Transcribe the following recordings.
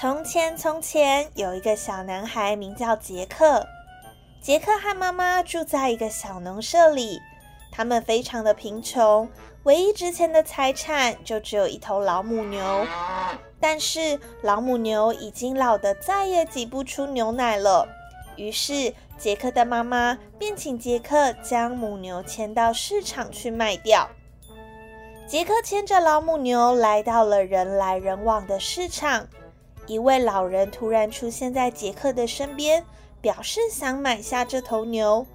从前，从前有一个小男孩，名叫杰克。杰克和妈妈住在一个小农舍里，他们非常的贫穷，唯一值钱的财产就只有一头老母牛。但是老母牛已经老得再也挤不出牛奶了，于是杰克的妈妈便请杰克将母牛牵到市场去卖掉。杰克牵着老母牛来到了人来人往的市场，一位老人突然出现在杰克的身边。表示想买下这头牛。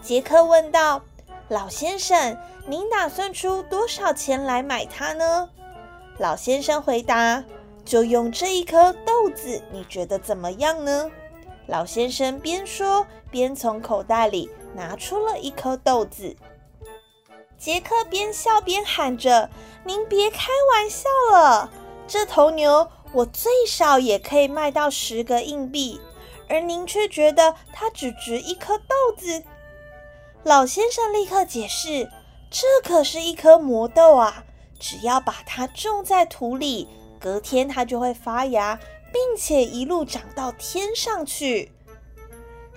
杰克问道：“老先生，您打算出多少钱来买它呢？”老先生回答：“就用这一颗豆子，你觉得怎么样呢？”老先生边说边从口袋里拿出了一颗豆子。杰克边笑边喊着：“您别开玩笑了！这头牛我最少也可以卖到十个硬币。”而您却觉得它只值一颗豆子。老先生立刻解释：“这可是一颗魔豆啊！只要把它种在土里，隔天它就会发芽，并且一路长到天上去。”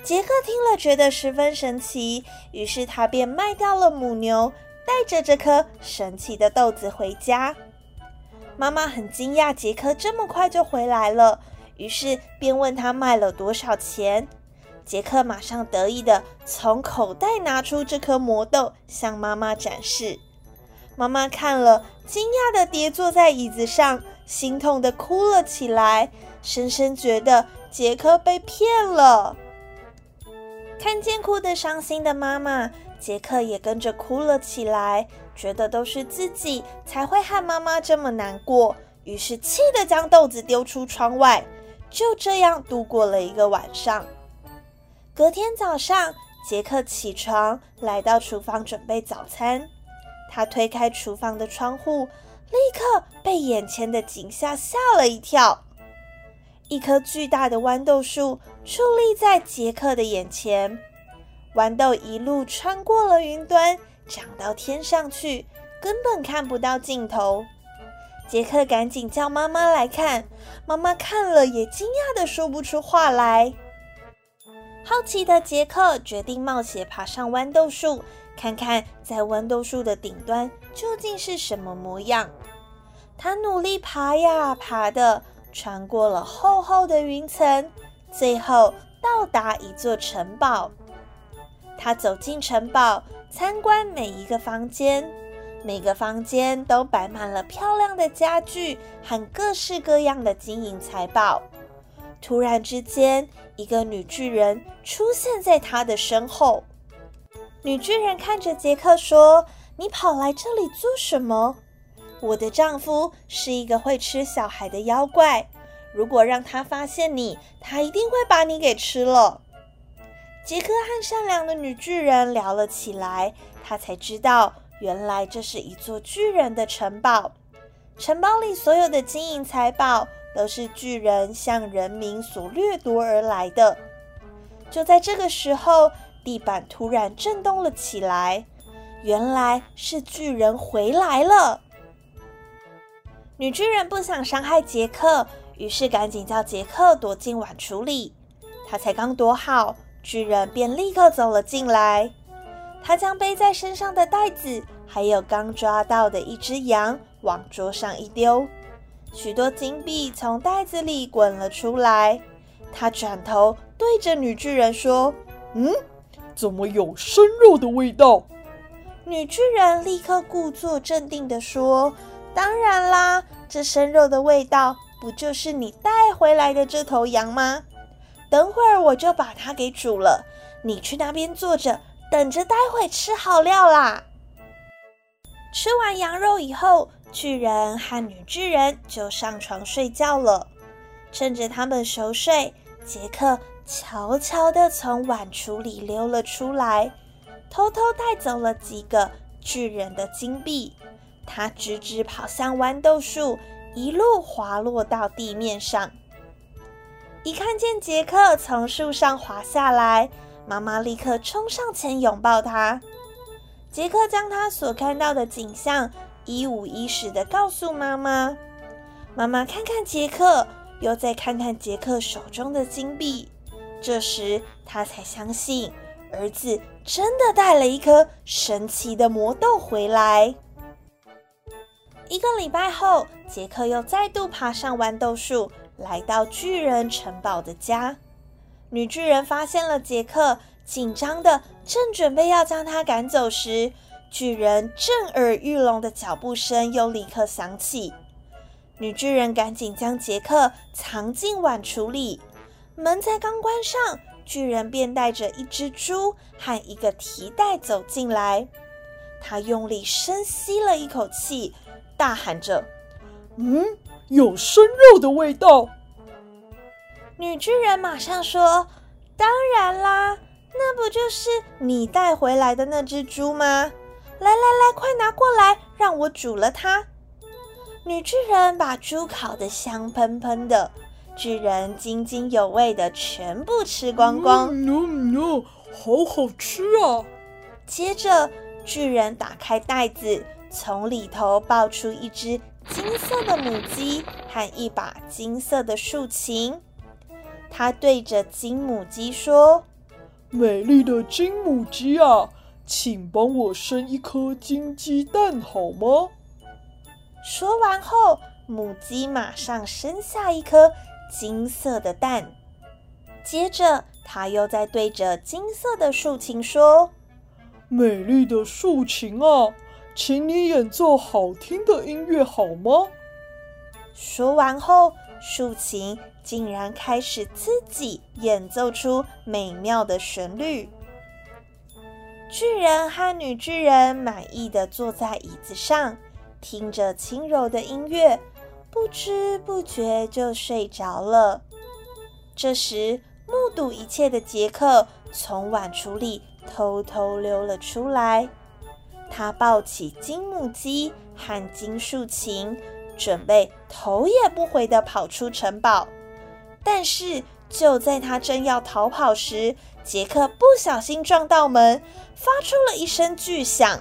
杰克听了，觉得十分神奇，于是他便卖掉了母牛，带着这颗神奇的豆子回家。妈妈很惊讶，杰克这么快就回来了。于是便问他卖了多少钱。杰克马上得意的从口袋拿出这颗魔豆，向妈妈展示。妈妈看了，惊讶的跌坐在椅子上，心痛的哭了起来，深深觉得杰克被骗了。看见哭得伤心的妈妈，杰克也跟着哭了起来，觉得都是自己才会害妈妈这么难过，于是气得将豆子丢出窗外。就这样度过了一个晚上。隔天早上，杰克起床来到厨房准备早餐。他推开厨房的窗户，立刻被眼前的景象吓了一跳。一棵巨大的豌豆树矗立在杰克的眼前，豌豆一路穿过了云端，长到天上去，根本看不到尽头。杰克赶紧叫妈妈来看，妈妈看了也惊讶的说不出话来。好奇的杰克决定冒险爬上豌豆树，看看在豌豆树的顶端究竟是什么模样。他努力爬呀爬的，穿过了厚厚的云层，最后到达一座城堡。他走进城堡，参观每一个房间。每个房间都摆满了漂亮的家具和各式各样的金银财宝。突然之间，一个女巨人出现在他的身后。女巨人看着杰克说：“你跑来这里做什么？我的丈夫是一个会吃小孩的妖怪，如果让他发现你，他一定会把你给吃了。”杰克和善良的女巨人聊了起来，他才知道。原来这是一座巨人的城堡，城堡里所有的金银财宝都是巨人向人民所掠夺而来的。就在这个时候，地板突然震动了起来，原来是巨人回来了。女巨人不想伤害杰克，于是赶紧叫杰克躲进碗橱里。他才刚躲好，巨人便立刻走了进来。他将背在身上的袋子，还有刚抓到的一只羊往桌上一丢，许多金币从袋子里滚了出来。他转头对着女巨人说：“嗯，怎么有生肉的味道？”女巨人立刻故作镇定地说：“当然啦，这生肉的味道不就是你带回来的这头羊吗？等会儿我就把它给煮了，你去那边坐着。”等着，待会吃好料啦！吃完羊肉以后，巨人和女巨人就上床睡觉了。趁着他们熟睡，杰克悄悄地从碗橱里溜了出来，偷偷带走了几个巨人的金币。他直直跑向豌豆树，一路滑落到地面上。一看见杰克从树上滑下来。妈妈立刻冲上前拥抱他。杰克将他所看到的景象一五一十的告诉妈妈。妈妈看看杰克，又再看看杰克手中的金币，这时他才相信儿子真的带了一颗神奇的魔豆回来。一个礼拜后，杰克又再度爬上豌豆树，来到巨人城堡的家。女巨人发现了杰克，紧张的正准备要将他赶走时，巨人震耳欲聋的脚步声又立刻响起。女巨人赶紧将杰克藏进碗橱里。门才刚关上，巨人便带着一只猪和一个提袋走进来。他用力深吸了一口气，大喊着：“嗯，有生肉的味道！”女巨人马上说：“当然啦，那不就是你带回来的那只猪吗？来来来，快拿过来，让我煮了它。”女巨人把猪烤得香喷喷的，巨人津津有味的全部吃光光。嗯嗯，好好吃啊！接着，巨人打开袋子，从里头抱出一只金色的母鸡和一把金色的竖琴。他对着金母鸡说：“美丽的金母鸡啊，请帮我生一颗金鸡蛋好吗？”说完后，母鸡马上生下一颗金色的蛋。接着，他又在对着金色的竖琴说：“美丽的竖琴啊，请你演奏好听的音乐好吗？”说完后，竖琴。竟然开始自己演奏出美妙的旋律。巨人和女巨人满意的坐在椅子上，听着轻柔的音乐，不知不觉就睡着了。这时，目睹一切的杰克从碗橱里偷偷溜了出来，他抱起金木鸡和金竖琴，准备头也不回的跑出城堡。但是就在他正要逃跑时，杰克不小心撞到门，发出了一声巨响。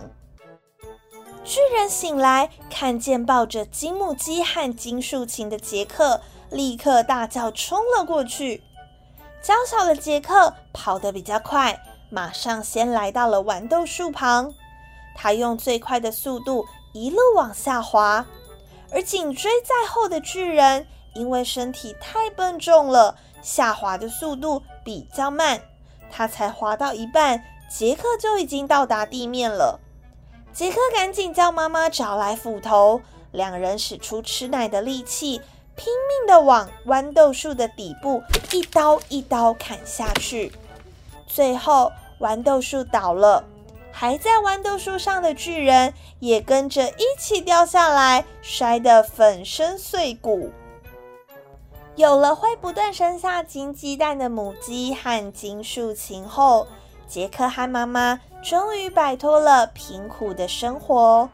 巨人醒来，看见抱着金木鸡和金竖琴的杰克，立刻大叫，冲了过去。娇小的杰克跑得比较快，马上先来到了豌豆树旁。他用最快的速度一路往下滑，而紧追在后的巨人。因为身体太笨重了，下滑的速度比较慢。他才滑到一半，杰克就已经到达地面了。杰克赶紧叫妈妈找来斧头，两人使出吃奶的力气，拼命的往豌豆树的底部一刀一刀砍下去。最后，豌豆树倒了，还在豌豆树上的巨人也跟着一起掉下来，摔得粉身碎骨。有了会不断生下金鸡蛋的母鸡和金竖琴后，杰克和妈妈终于摆脱了贫苦的生活。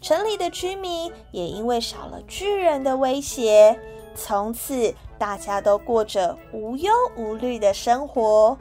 城里的居民也因为少了巨人的威胁，从此大家都过着无忧无虑的生活。